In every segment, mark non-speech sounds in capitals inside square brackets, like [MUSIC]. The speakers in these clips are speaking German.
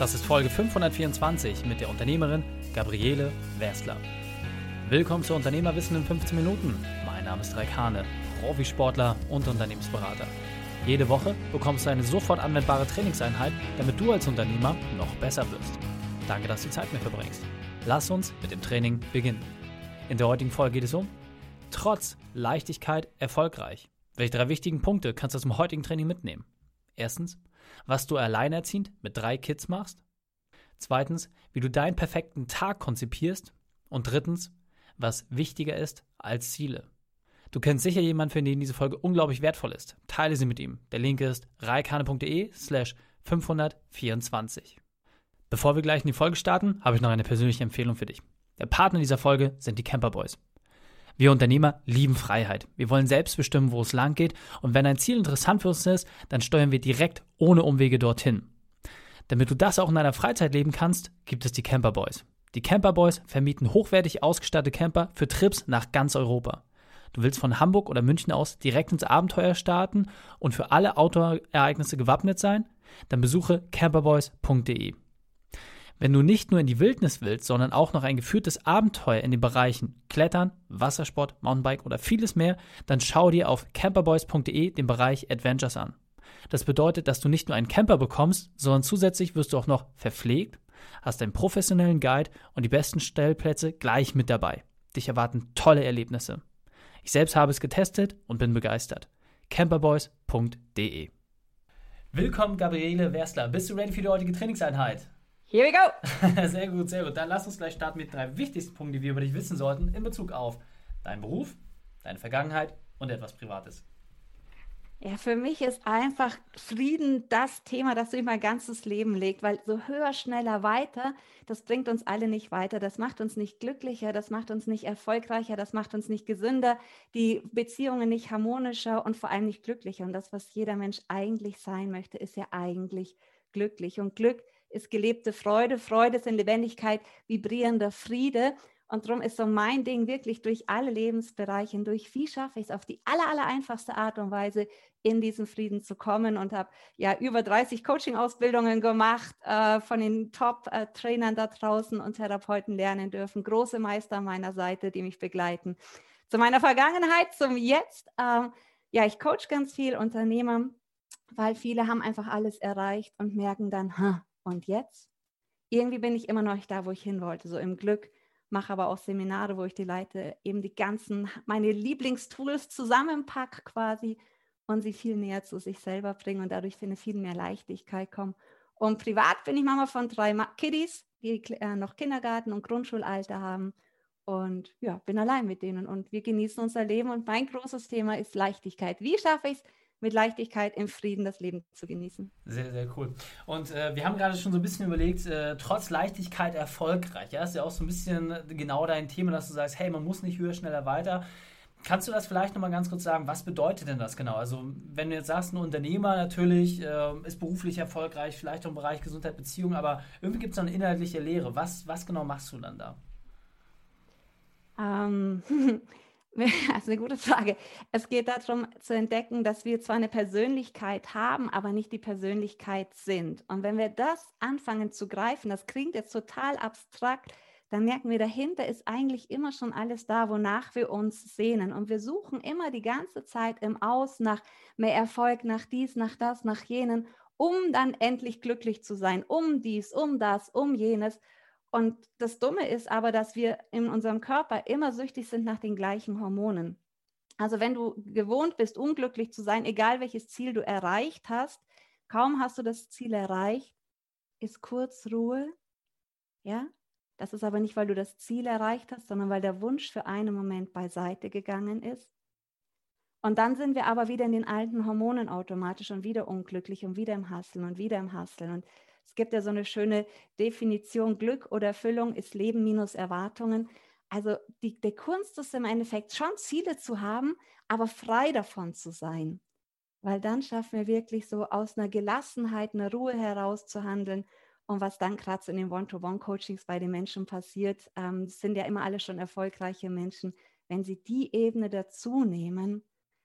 Das ist Folge 524 mit der Unternehmerin Gabriele Werstler. Willkommen zu Unternehmerwissen in 15 Minuten. Mein Name ist Raik Hane, Profisportler und Unternehmensberater. Jede Woche bekommst du eine sofort anwendbare Trainingseinheit, damit du als Unternehmer noch besser wirst. Danke, dass du die Zeit mit verbringst. Lass uns mit dem Training beginnen. In der heutigen Folge geht es um Trotz Leichtigkeit erfolgreich. Welche drei wichtigen Punkte kannst du aus dem heutigen Training mitnehmen? Erstens, was du alleinerziehend mit drei Kids machst. Zweitens, wie du deinen perfekten Tag konzipierst. Und drittens, was wichtiger ist als Ziele. Du kennst sicher jemanden, für den diese Folge unglaublich wertvoll ist. Teile sie mit ihm. Der Link ist reikane.de slash 524. Bevor wir gleich in die Folge starten, habe ich noch eine persönliche Empfehlung für dich. Der Partner dieser Folge sind die Camper Boys. Wir Unternehmer lieben Freiheit. Wir wollen selbst bestimmen, wo es lang geht und wenn ein Ziel interessant für uns ist, dann steuern wir direkt ohne Umwege dorthin. Damit du das auch in deiner Freizeit leben kannst, gibt es die Camper Boys. Die Camper Boys vermieten hochwertig ausgestattete Camper für Trips nach ganz Europa. Du willst von Hamburg oder München aus direkt ins Abenteuer starten und für alle Outdoor-Ereignisse gewappnet sein? Dann besuche camperboys.de. Wenn du nicht nur in die Wildnis willst, sondern auch noch ein geführtes Abenteuer in den Bereichen Klettern, Wassersport, Mountainbike oder vieles mehr, dann schau dir auf camperboys.de den Bereich Adventures an. Das bedeutet, dass du nicht nur einen Camper bekommst, sondern zusätzlich wirst du auch noch verpflegt, hast einen professionellen Guide und die besten Stellplätze gleich mit dabei. Dich erwarten tolle Erlebnisse. Ich selbst habe es getestet und bin begeistert. camperboys.de Willkommen, Gabriele Werstler. Bist du ready für die heutige Trainingseinheit? Here we go. [LAUGHS] sehr gut, sehr gut. Dann lass uns gleich starten mit drei wichtigsten Punkten, die wir über dich wissen sollten in Bezug auf deinen Beruf, deine Vergangenheit und etwas Privates. Ja, für mich ist einfach Frieden das Thema, das durch mein ganzes Leben legt, weil so höher, schneller, weiter, das bringt uns alle nicht weiter, das macht uns nicht glücklicher, das macht uns nicht erfolgreicher, das macht uns nicht gesünder, die Beziehungen nicht harmonischer und vor allem nicht glücklicher. Und das, was jeder Mensch eigentlich sein möchte, ist ja eigentlich glücklich. Und Glück ist gelebte Freude. Freude ist in Lebendigkeit vibrierender Friede. Und darum ist so mein Ding wirklich durch alle Lebensbereiche hindurch, wie schaffe ich es auf die aller, aller einfachste Art und Weise in diesen Frieden zu kommen und habe ja über 30 Coaching-Ausbildungen gemacht, äh, von den Top-Trainern da draußen und Therapeuten lernen dürfen, große Meister an meiner Seite, die mich begleiten. Zu meiner Vergangenheit, zum Jetzt. Ähm, ja, ich coach ganz viel Unternehmer, weil viele haben einfach alles erreicht und merken dann, ha, und jetzt? Irgendwie bin ich immer noch nicht da, wo ich hin wollte, so im Glück, mache aber auch Seminare, wo ich die Leute eben die ganzen, meine Lieblingstools zusammenpacke quasi und sie viel näher zu sich selber bringen und dadurch finde viel mehr Leichtigkeit kommen. Und privat bin ich Mama von drei Kiddies, die äh, noch Kindergarten und Grundschulalter haben. Und ja, bin allein mit denen und wir genießen unser Leben. Und mein großes Thema ist Leichtigkeit. Wie schaffe ich es, mit Leichtigkeit im Frieden das Leben zu genießen. Sehr, sehr cool. Und äh, wir haben gerade schon so ein bisschen überlegt, äh, trotz Leichtigkeit erfolgreich. Ja, ist ja auch so ein bisschen genau dein Thema, dass du sagst, hey, man muss nicht höher, schneller, weiter. Kannst du das vielleicht nochmal ganz kurz sagen? Was bedeutet denn das genau? Also, wenn du jetzt sagst, ein Unternehmer natürlich äh, ist beruflich erfolgreich, vielleicht auch im Bereich Gesundheit, Beziehung, aber irgendwie gibt es noch eine inhaltliche Lehre. Was, was genau machst du dann da? Ähm, [LAUGHS] [LAUGHS] Also eine gute Frage. Es geht darum zu entdecken, dass wir zwar eine Persönlichkeit haben, aber nicht die Persönlichkeit sind. Und wenn wir das anfangen zu greifen, das klingt jetzt total abstrakt, dann merken wir, dahinter ist eigentlich immer schon alles da, wonach wir uns sehnen. Und wir suchen immer die ganze Zeit im Aus nach mehr Erfolg, nach dies, nach das, nach jenen, um dann endlich glücklich zu sein, um dies, um das, um jenes. Und das Dumme ist aber, dass wir in unserem Körper immer süchtig sind nach den gleichen Hormonen. Also wenn du gewohnt bist, unglücklich zu sein, egal welches Ziel du erreicht hast, kaum hast du das Ziel erreicht, ist kurz Ruhe. Ja, das ist aber nicht, weil du das Ziel erreicht hast, sondern weil der Wunsch für einen Moment beiseite gegangen ist. Und dann sind wir aber wieder in den alten Hormonen automatisch und wieder unglücklich und wieder im Hasseln und wieder im Hasseln. Und es gibt ja so eine schöne Definition, Glück oder Erfüllung ist Leben minus Erwartungen. Also die, die Kunst ist im Endeffekt schon Ziele zu haben, aber frei davon zu sein. Weil dann schaffen wir wirklich so aus einer Gelassenheit, einer Ruhe heraus zu handeln. Und was dann gerade in den One-to-One-Coachings bei den Menschen passiert, ähm, sind ja immer alle schon erfolgreiche Menschen. Wenn sie die Ebene dazu nehmen,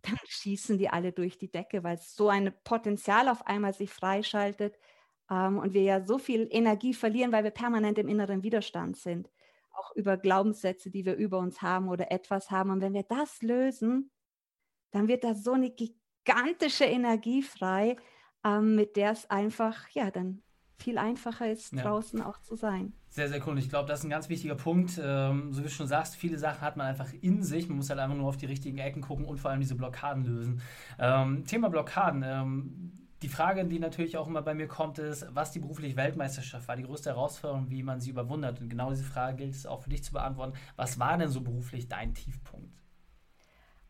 dann [LAUGHS] schießen die alle durch die Decke, weil so ein Potenzial auf einmal sich freischaltet, und wir ja so viel Energie verlieren, weil wir permanent im inneren Widerstand sind. Auch über Glaubenssätze, die wir über uns haben oder etwas haben. Und wenn wir das lösen, dann wird da so eine gigantische Energie frei, ähm, mit der es einfach, ja, dann viel einfacher ist, ja. draußen auch zu sein. Sehr, sehr cool. Und ich glaube, das ist ein ganz wichtiger Punkt. Ähm, so wie du schon sagst, viele Sachen hat man einfach in sich. Man muss halt einfach nur auf die richtigen Ecken gucken und vor allem diese Blockaden lösen. Ähm, Thema Blockaden. Ähm, die Frage, die natürlich auch immer bei mir kommt, ist, was die berufliche Weltmeisterschaft war, die größte Herausforderung, wie man sie überwundert. Und genau diese Frage gilt es auch für dich zu beantworten. Was war denn so beruflich dein Tiefpunkt?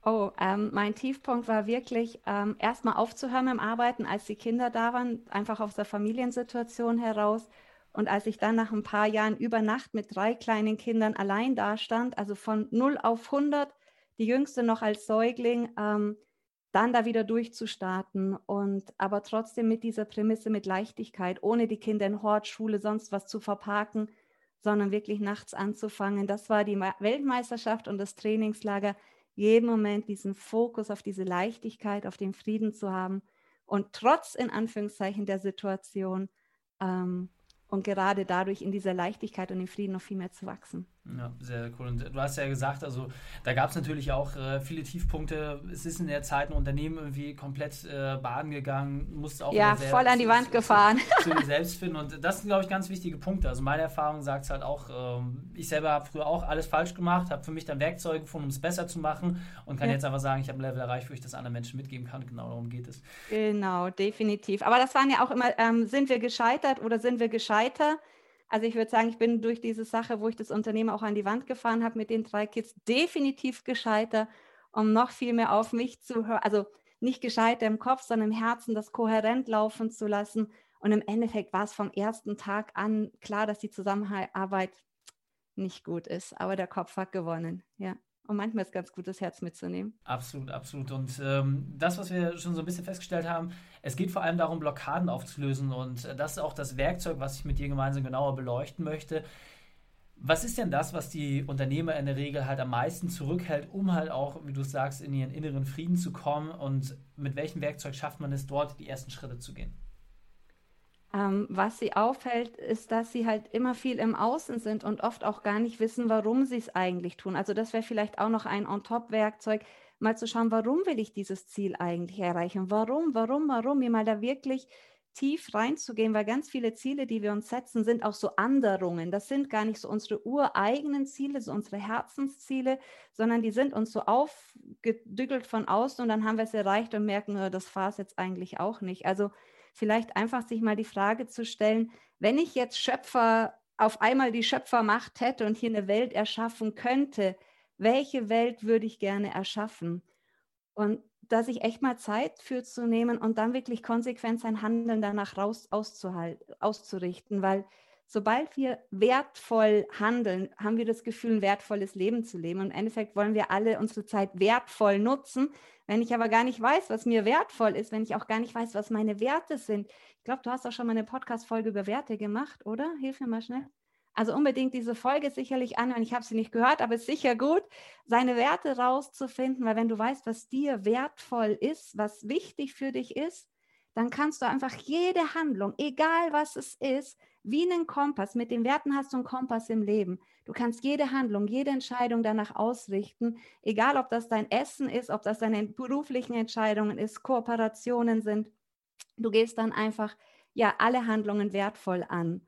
Oh, ähm, mein Tiefpunkt war wirklich, ähm, erstmal aufzuhören im Arbeiten, als die Kinder da waren, einfach aus der Familiensituation heraus. Und als ich dann nach ein paar Jahren über Nacht mit drei kleinen Kindern allein dastand, also von 0 auf 100, die jüngste noch als Säugling, ähm, dann da wieder durchzustarten und aber trotzdem mit dieser Prämisse mit Leichtigkeit, ohne die Kinder in Hort, Schule, sonst was zu verparken, sondern wirklich nachts anzufangen. Das war die Weltmeisterschaft und das Trainingslager jeden Moment diesen Fokus auf diese Leichtigkeit, auf den Frieden zu haben und trotz in Anführungszeichen der Situation ähm, und gerade dadurch in dieser Leichtigkeit und im Frieden noch viel mehr zu wachsen. Ja, sehr cool. Und du hast ja gesagt, also da gab es natürlich auch äh, viele Tiefpunkte. Es ist in der Zeit ein Unternehmen irgendwie komplett äh, baden gegangen, musste auch ja, voll an die Wand gefahren. [LAUGHS] Zu, zu selbst finden. Und das sind, glaube ich, ganz wichtige Punkte. Also meine Erfahrung sagt es halt auch, ähm, ich selber habe früher auch alles falsch gemacht, habe für mich dann Werkzeuge gefunden, um es besser zu machen und kann ja. jetzt einfach sagen, ich habe ein Level erreicht, wo ich das anderen Menschen mitgeben kann. Genau darum geht es. Genau, definitiv. Aber das waren ja auch immer, ähm, sind wir gescheitert oder sind wir gescheiter? Also ich würde sagen, ich bin durch diese Sache, wo ich das Unternehmen auch an die Wand gefahren habe mit den drei Kids, definitiv gescheiter, um noch viel mehr auf mich zu hören. Also nicht gescheiter im Kopf, sondern im Herzen, das kohärent laufen zu lassen. Und im Endeffekt war es vom ersten Tag an klar, dass die Zusammenarbeit nicht gut ist. Aber der Kopf hat gewonnen, ja. Und manchmal ist ganz gut, das Herz mitzunehmen. Absolut, absolut. Und ähm, das, was wir schon so ein bisschen festgestellt haben, es geht vor allem darum, Blockaden aufzulösen. Und äh, das ist auch das Werkzeug, was ich mit dir gemeinsam genauer beleuchten möchte. Was ist denn das, was die Unternehmer in der Regel halt am meisten zurückhält, um halt auch, wie du sagst, in ihren inneren Frieden zu kommen? Und mit welchem Werkzeug schafft man es, dort die ersten Schritte zu gehen? Ähm, was sie aufhält, ist, dass sie halt immer viel im Außen sind und oft auch gar nicht wissen, warum sie es eigentlich tun. Also das wäre vielleicht auch noch ein On-Top-Werkzeug, mal zu schauen, warum will ich dieses Ziel eigentlich erreichen? Warum, warum, warum? Mir mal da wirklich tief reinzugehen, weil ganz viele Ziele, die wir uns setzen, sind auch so Anderungen. Das sind gar nicht so unsere ureigenen Ziele, so unsere Herzensziele, sondern die sind uns so aufgedügelt von außen und dann haben wir es erreicht und merken, oh, das war es jetzt eigentlich auch nicht. Also vielleicht einfach sich mal die Frage zu stellen, wenn ich jetzt Schöpfer auf einmal die Schöpfermacht hätte und hier eine Welt erschaffen könnte, welche Welt würde ich gerne erschaffen? Und da sich echt mal Zeit für zu nehmen und dann wirklich konsequent sein Handeln danach raus auszurichten, weil sobald wir wertvoll handeln, haben wir das Gefühl, ein wertvolles Leben zu leben. Und im Endeffekt wollen wir alle unsere Zeit wertvoll nutzen. Wenn ich aber gar nicht weiß, was mir wertvoll ist, wenn ich auch gar nicht weiß, was meine Werte sind. Ich glaube, du hast auch schon mal eine Podcast-Folge über Werte gemacht, oder? Hilf mir mal schnell. Also unbedingt diese Folge sicherlich anhören. Ich habe sie nicht gehört, aber es ist sicher gut, seine Werte rauszufinden, weil wenn du weißt, was dir wertvoll ist, was wichtig für dich ist, dann kannst du einfach jede Handlung, egal was es ist, wie einen Kompass, mit den Werten hast du einen Kompass im Leben. Du kannst jede Handlung, jede Entscheidung danach ausrichten, egal ob das dein Essen ist, ob das deine beruflichen Entscheidungen ist, Kooperationen sind. Du gehst dann einfach ja alle Handlungen wertvoll an.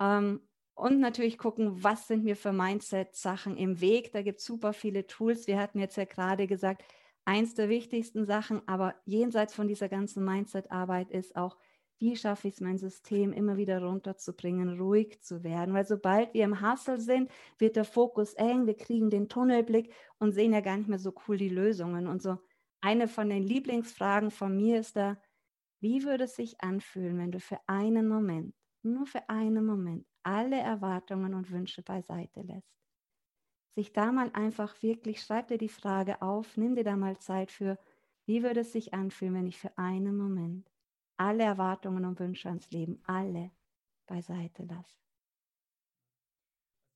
Ähm, und natürlich gucken, was sind mir für Mindset-Sachen im Weg. Da gibt es super viele Tools. Wir hatten jetzt ja gerade gesagt, eins der wichtigsten Sachen, aber jenseits von dieser ganzen Mindset-Arbeit ist auch, wie schaffe ich es, mein System immer wieder runterzubringen, ruhig zu werden. Weil sobald wir im Hustle sind, wird der Fokus eng, wir kriegen den Tunnelblick und sehen ja gar nicht mehr so cool die Lösungen. Und so eine von den Lieblingsfragen von mir ist da, wie würde es sich anfühlen, wenn du für einen Moment, nur für einen Moment, alle Erwartungen und Wünsche beiseite lässt? sich da mal einfach wirklich, schreib dir die Frage auf, nimm dir da mal Zeit für, wie würde es sich anfühlen, wenn ich für einen Moment alle Erwartungen und Wünsche ans Leben, alle beiseite lasse.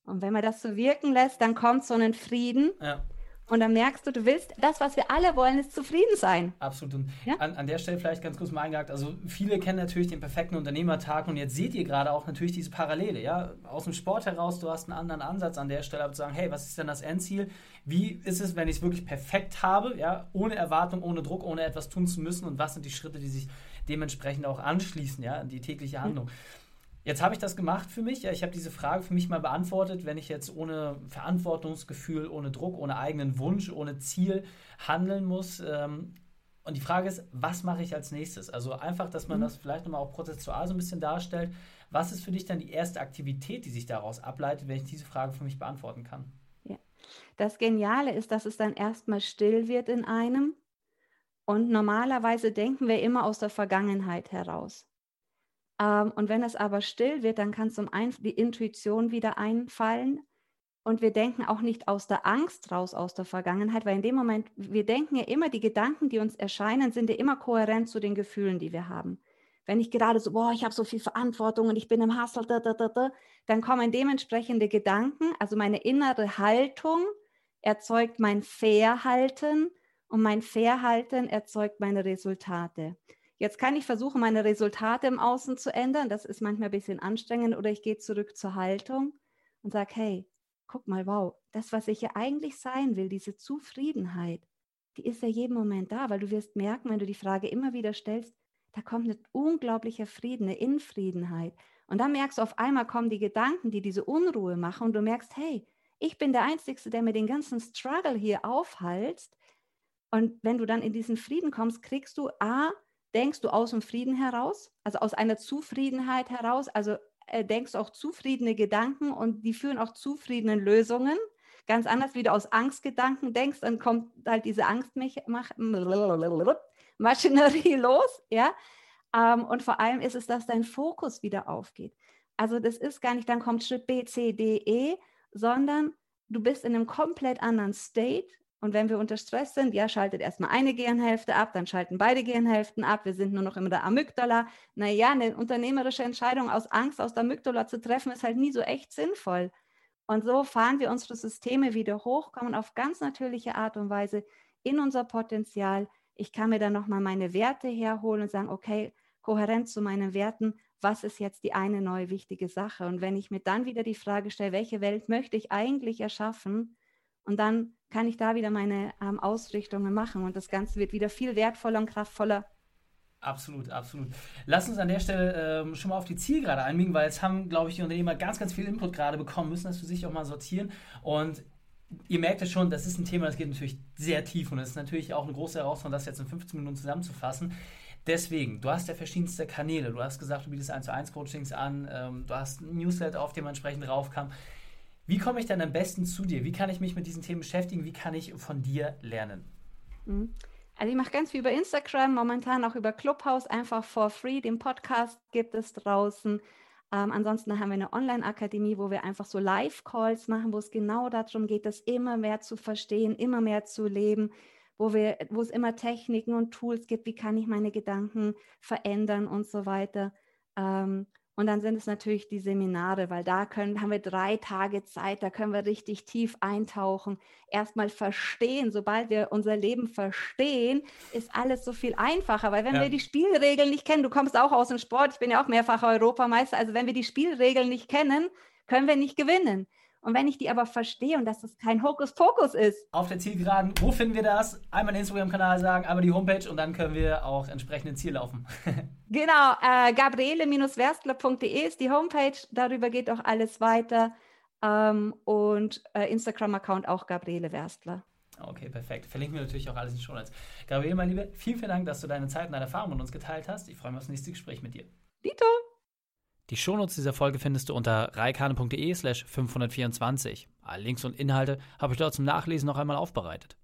Und wenn man das so wirken lässt, dann kommt so ein Frieden. Ja. Und dann merkst du, du willst, das, was wir alle wollen, ist zufrieden sein. Absolut. Und ja? an, an der Stelle vielleicht ganz kurz mal eingehakt. Also viele kennen natürlich den perfekten Unternehmertag und jetzt seht ihr gerade auch natürlich diese Parallele. Ja? Aus dem Sport heraus, du hast einen anderen Ansatz an der Stelle, aber zu sagen, hey, was ist denn das Endziel? Wie ist es, wenn ich es wirklich perfekt habe, ja? ohne Erwartung, ohne Druck, ohne etwas tun zu müssen und was sind die Schritte, die sich dementsprechend auch anschließen, ja, an die tägliche Handlung. Mhm. Jetzt habe ich das gemacht für mich. Ja, ich habe diese Frage für mich mal beantwortet, wenn ich jetzt ohne Verantwortungsgefühl, ohne Druck, ohne eigenen Wunsch, ohne Ziel handeln muss. Ähm, und die Frage ist, was mache ich als nächstes? Also einfach, dass man mhm. das vielleicht nochmal auch prozessual so ein bisschen darstellt. Was ist für dich dann die erste Aktivität, die sich daraus ableitet, wenn ich diese Frage für mich beantworten kann? Ja. Das Geniale ist, dass es dann erstmal still wird in einem. Und normalerweise denken wir immer aus der Vergangenheit heraus. Ähm, und wenn es aber still wird, dann kann zum einen die Intuition wieder einfallen. Und wir denken auch nicht aus der Angst raus, aus der Vergangenheit, weil in dem Moment, wir denken ja immer, die Gedanken, die uns erscheinen, sind ja immer kohärent zu den Gefühlen, die wir haben. Wenn ich gerade so, boah, ich habe so viel Verantwortung und ich bin im Hustle, da, da, da, da, dann kommen dementsprechende Gedanken, also meine innere Haltung erzeugt mein Verhalten und mein Verhalten erzeugt meine Resultate. Jetzt kann ich versuchen, meine Resultate im Außen zu ändern. Das ist manchmal ein bisschen anstrengend. Oder ich gehe zurück zur Haltung und sage, hey, guck mal, wow, das, was ich ja eigentlich sein will, diese Zufriedenheit, die ist ja jeden Moment da, weil du wirst merken, wenn du die Frage immer wieder stellst, da kommt ein unglaublicher Frieden, eine Infriedenheit. Und dann merkst du, auf einmal kommen die Gedanken, die diese Unruhe machen und du merkst, hey, ich bin der Einzige, der mir den ganzen Struggle hier aufhalst. Und wenn du dann in diesen Frieden kommst, kriegst du A, denkst du aus dem Frieden heraus, also aus einer Zufriedenheit heraus, also äh, denkst du auch zufriedene Gedanken und die führen auch zufriedenen Lösungen. Ganz anders, wie du aus Angstgedanken denkst, dann kommt halt diese Angstmaschinerie [LAUGHS] los, ja. Ähm, und vor allem ist es, dass dein Fokus wieder aufgeht. Also das ist gar nicht, dann kommt Schritt B, C, D, E, sondern du bist in einem komplett anderen State und wenn wir unter Stress sind, ja, schaltet erstmal eine Gehirnhälfte ab, dann schalten beide Gehirnhälften ab. Wir sind nur noch in der Amygdala. Naja, eine unternehmerische Entscheidung aus Angst aus der Amygdala zu treffen, ist halt nie so echt sinnvoll. Und so fahren wir unsere Systeme wieder hoch, kommen auf ganz natürliche Art und Weise in unser Potenzial. Ich kann mir dann nochmal meine Werte herholen und sagen, okay, kohärent zu meinen Werten, was ist jetzt die eine neue wichtige Sache? Und wenn ich mir dann wieder die Frage stelle, welche Welt möchte ich eigentlich erschaffen? Und dann kann ich da wieder meine ähm, Ausrichtungen machen und das Ganze wird wieder viel wertvoller und kraftvoller. Absolut, absolut. Lass uns an der Stelle ähm, schon mal auf die Zielgerade einbiegen, weil jetzt haben, glaube ich, die Unternehmer ganz, ganz viel Input gerade bekommen, müssen das für sich auch mal sortieren. Und ihr merkt es schon, das ist ein Thema, das geht natürlich sehr tief und es ist natürlich auch eine große Herausforderung, das jetzt in 15 Minuten zusammenzufassen. Deswegen, du hast ja verschiedenste Kanäle. Du hast gesagt, du bietest 1 zu 1 Coachings an, ähm, du hast ein Newsletter, auf dem man entsprechend raufkam. Wie komme ich denn am besten zu dir? Wie kann ich mich mit diesen Themen beschäftigen? Wie kann ich von dir lernen? Mhm. Also ich mache ganz viel über Instagram, momentan auch über Clubhouse, einfach for free. Den Podcast gibt es draußen. Ähm, ansonsten haben wir eine Online-Akademie, wo wir einfach so Live-Calls machen, wo es genau darum geht, das immer mehr zu verstehen, immer mehr zu leben, wo, wir, wo es immer Techniken und Tools gibt, wie kann ich meine Gedanken verändern und so weiter. Ähm, und dann sind es natürlich die Seminare, weil da können, haben wir drei Tage Zeit, da können wir richtig tief eintauchen, erstmal verstehen. Sobald wir unser Leben verstehen, ist alles so viel einfacher, weil wenn ja. wir die Spielregeln nicht kennen, du kommst auch aus dem Sport, ich bin ja auch mehrfacher Europameister, also wenn wir die Spielregeln nicht kennen, können wir nicht gewinnen. Und wenn ich die aber verstehe und dass das kein Hokuspokus ist. Auf der Zielgeraden, wo finden wir das? Einmal den Instagram-Kanal sagen, einmal die Homepage und dann können wir auch entsprechend ins Ziel laufen. [LAUGHS] genau, äh, gabriele-werstler.de ist die Homepage. Darüber geht auch alles weiter. Ähm, und äh, Instagram-Account auch Gabriele Werstler. Okay, perfekt. Verlinken wir natürlich auch alles in den Show Notes. Gabriele, mein Lieber, vielen, vielen Dank, dass du deine Zeit und deine Erfahrungen mit uns geteilt hast. Ich freue mich auf das nächste Gespräch mit dir. Dito! Die Shownotes dieser Folge findest du unter reikane.de slash 524. Alle Links und Inhalte habe ich dort zum Nachlesen noch einmal aufbereitet.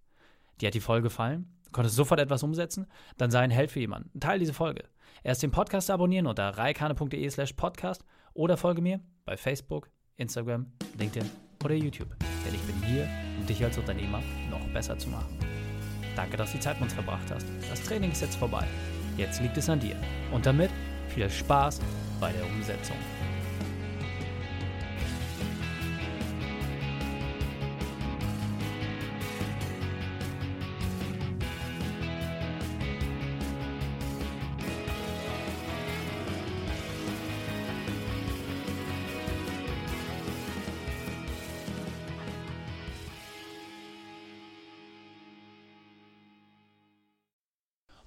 Dir hat die Folge gefallen? Du konntest sofort etwas umsetzen? Dann sei ein Held für jemanden. Teil diese Folge. Erst den Podcast abonnieren unter reikane.de slash podcast oder folge mir bei Facebook, Instagram, LinkedIn oder YouTube. Denn ich bin hier, um dich als Unternehmer noch besser zu machen. Danke, dass du die Zeit mit uns verbracht hast. Das Training ist jetzt vorbei. Jetzt liegt es an dir. Und damit viel Spaß bei der Umsetzung.